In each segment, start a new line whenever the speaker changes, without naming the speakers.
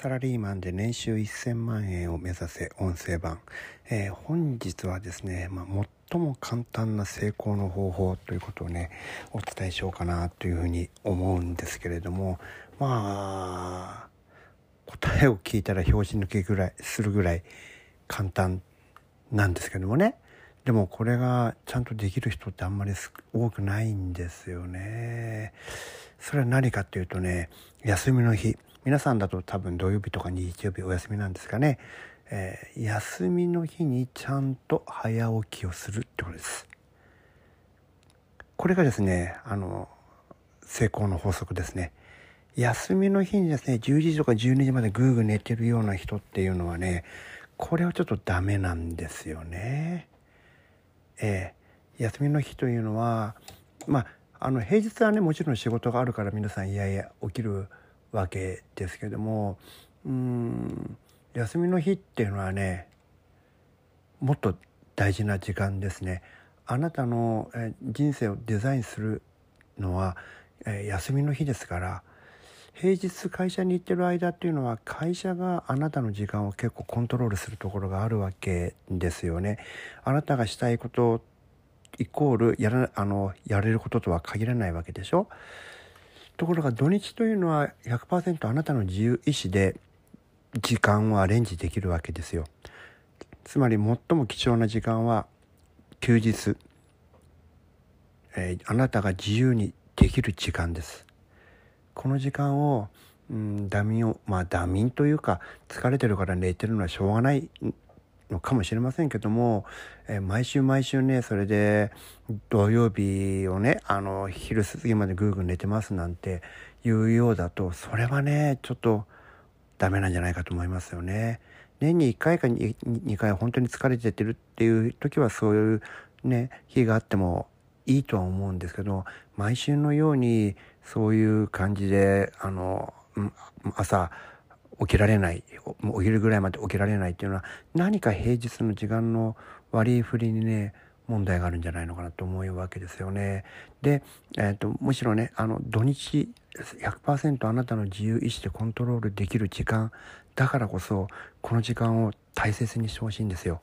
サラリーマンで年収1000万円を目指せ音声版、えー、本日はですね、まあ、最も簡単な成功の方法ということをねお伝えしようかなというふうに思うんですけれどもまあ答えを聞いたら拍子抜けぐらいするぐらい簡単なんですけどもね。でもこれがちゃんとできる人ってあんまり多くないんですよね。それは何かっていうとね休みの日。皆さんだと多分土曜日とか日曜日お休みなんですかね、えー、休みの日にちゃんと早起きをするってことです。これがですねあの成功の法則ですね。休みの日にですね10時とか12時までぐーぐー寝てるような人っていうのはねこれはちょっとダメなんですよね。えー、休みの日というのはまああの平日はねもちろん仕事があるから皆さんいやいや起きるわけですけどもうん休みの日っていうのはねもっと大事な時間ですね。あなたの人生をデザインするのは休みの日ですから平日会社に行ってる間っていうのは会社があなたの時間を結構コントロールするところがあるわけですよね。あなたがしたいことイコールやらあのやれることとは限らないわけでしょ。ところが土日というのは100%あなたの自由意志で時間をアレンジできるわけですよ。つまり最も貴重な時間は休日、えー、あなたが自由にできる時間です。この時間を、うん、ダミンをまあダミンというか疲れてるから寝てるのはしょうがないのかもしれませんけども、えー、毎週毎週ねそれで土曜日をねあの昼過ぎまでぐーぐー寝てますなんていうようだとそれはねちょっとダメなんじゃないかと思いますよね。年に1回か 2, 回本当に疲れててるっていう時はそういうね日があってもいいとは思うんですけど毎週のようにそういう感じであの朝起きられないお昼ぐらいまで起きられないっていうのは何か平日の時間の割り振りにね問題があるんじゃないのかなと思うわけですよね。で、えーと、むしろねあの土日100%あなたの自由意志でコントロールできる時間だからこそこの時間を大切にしてほしいんですよ。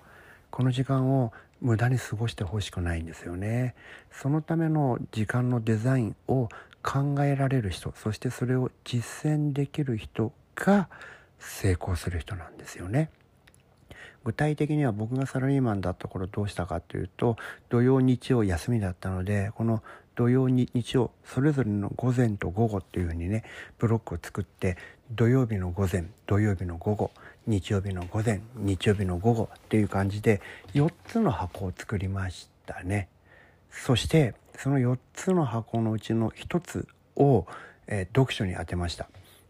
この時間を無駄に過ごしてほしくないんですよね。そのための時間のデザインを考えられる人そしてそれを実践できる人が成功する人なんですよね。具体的には僕がサラリーマンだった頃どうしたかというと土曜日曜休みだったのでこの土曜日曜それぞれの午前と午後っていうふうにねブロックを作って土曜日の午前土曜日の午後日曜日の午前日曜日の午後っていう感じで4つの箱を作りましたね。そしてその4つの箱のうちの1つを、えー、読書に当てました。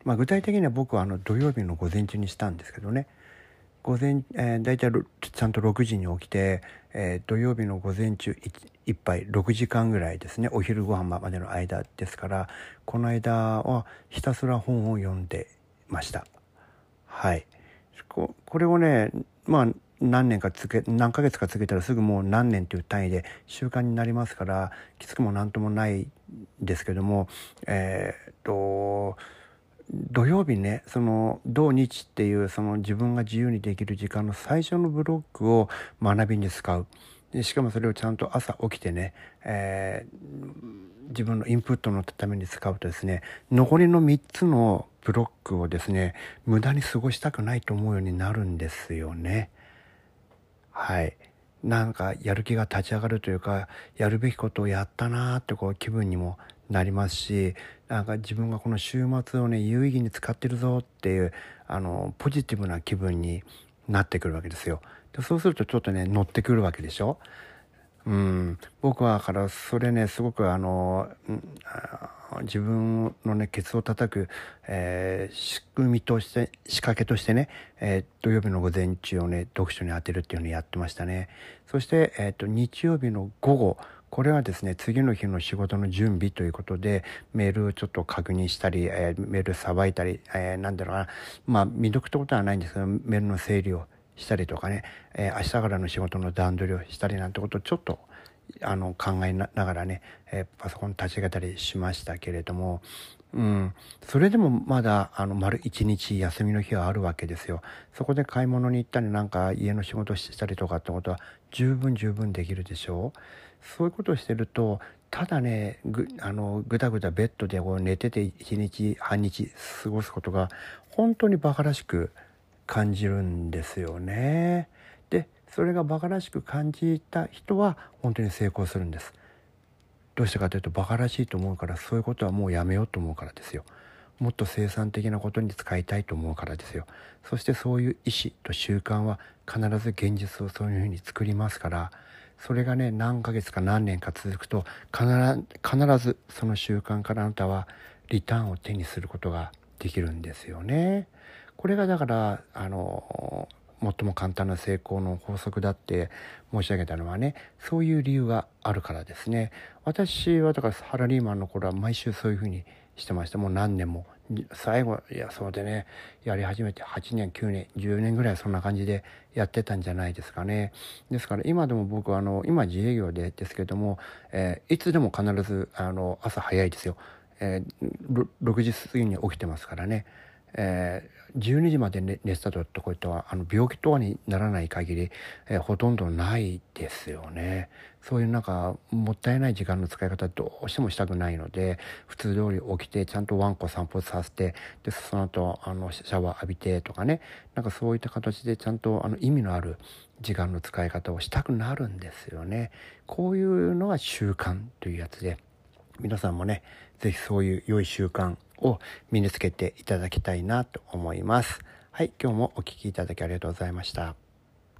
まあ、具体的には僕はあの土曜日の午前中にしたんですけどね。午前、えー、大体ちゃんと6時に起きて、えー、土曜日の午前中いっぱい6時間ぐらいですね。お昼ご飯までの間ですからこの間はひたすら本を読んでました。はい。これをねまあ何年かつけ何ヶ月かつけたらすぐもう何年という単位で習慣になりますからきつくも何ともないですけどもえー、っと土曜日ねその土日っていうその自分が自由にできる時間の最初のブロックを学びに使うでしかもそれをちゃんと朝起きてね、えー、自分のインプットのために使うとですね残りの3つのブロックをですね無駄に過ごしたくないと思うようになるんですよね。はいなんかやる気が立ち上がるというかやるべきことをやったなーってこう気分にもなりますしなんか自分がこの週末をね有意義に使ってるぞっていうあのポジティブな気分になってくるわけですよ。でそうするとちょっとね乗ってくるわけでしょ？うん、僕はからそれねすごくあの自分のねケツを叩く、えー、仕組みとして仕掛けとしてね、えー、土曜日の午前中をね読書に当てるっていうのをやってましたねそして、えーと日曜日の午後これはですね次の日の仕事の準備ということでメールをちょっと確認したり、えー、メールさばいたり、えー、なんだろうな。まあ未読ってことはないんですけどメールの整理をしたりとかね、えー、明日からの仕事の段取りをしたりなんてことをちょっとあの考えながらね、えー、パソコン立ち上げたりしましたけれども、うん、それでもまだあの丸一日休みの日はあるわけですよ。そこで買い物に行ったりなんか家の仕事したりとかってことは十分十分できるでしょう。そういうことをしてるとただねぐあのぐだぐだベッドでこう寝てて一日半日過ごすことが本当にバカらしく感じるんですよね。でそれがバカらしく感じた人は本当に成功するんです。どうしてかというとバカらしいと思うからそういうことはもうやめようと思うからですよ。もっと生産的なことに使いたいと思うからですよ。そしてそういう意思と習慣は必ず現実をそういうふうに作りますからそれがね何ヶ月か何年か続くと必ずその習慣からあなたはリターンを手にすることができるんですよね。これがだからあの最も簡単な成功の法則だって申し上げたのはねそういう理由があるからですね。私はだからサラリーマンの頃は毎週そういうふうにしてました。もう何年も。最後いやそうでねやり始めて8年9年10年ぐらいそんな感じでやってたんじゃないですかね。ですから今でも僕はあの今自営業でですけども、えー、いつでも必ずあの朝早いですよ、えー、6時過ぎに起きてますからね。えー、12時まで寝てたところとはあの病気とかにならない限り、えー、ほとんどないですよね。そういうなんかもったいない時間の使い方どうしてもしたくないので普通通り起きてちゃんとワンコ散歩させてでその後あのシャワー浴びてとかねなんかそういった形でちゃんとあの意味のある時間の使い方をしたくなるんですよね。こういうのが習慣というやつで皆さんもね是非そういう良い習慣を身につけていただきたいなと思います。はい、今日もお聴きいただきありがとうございました。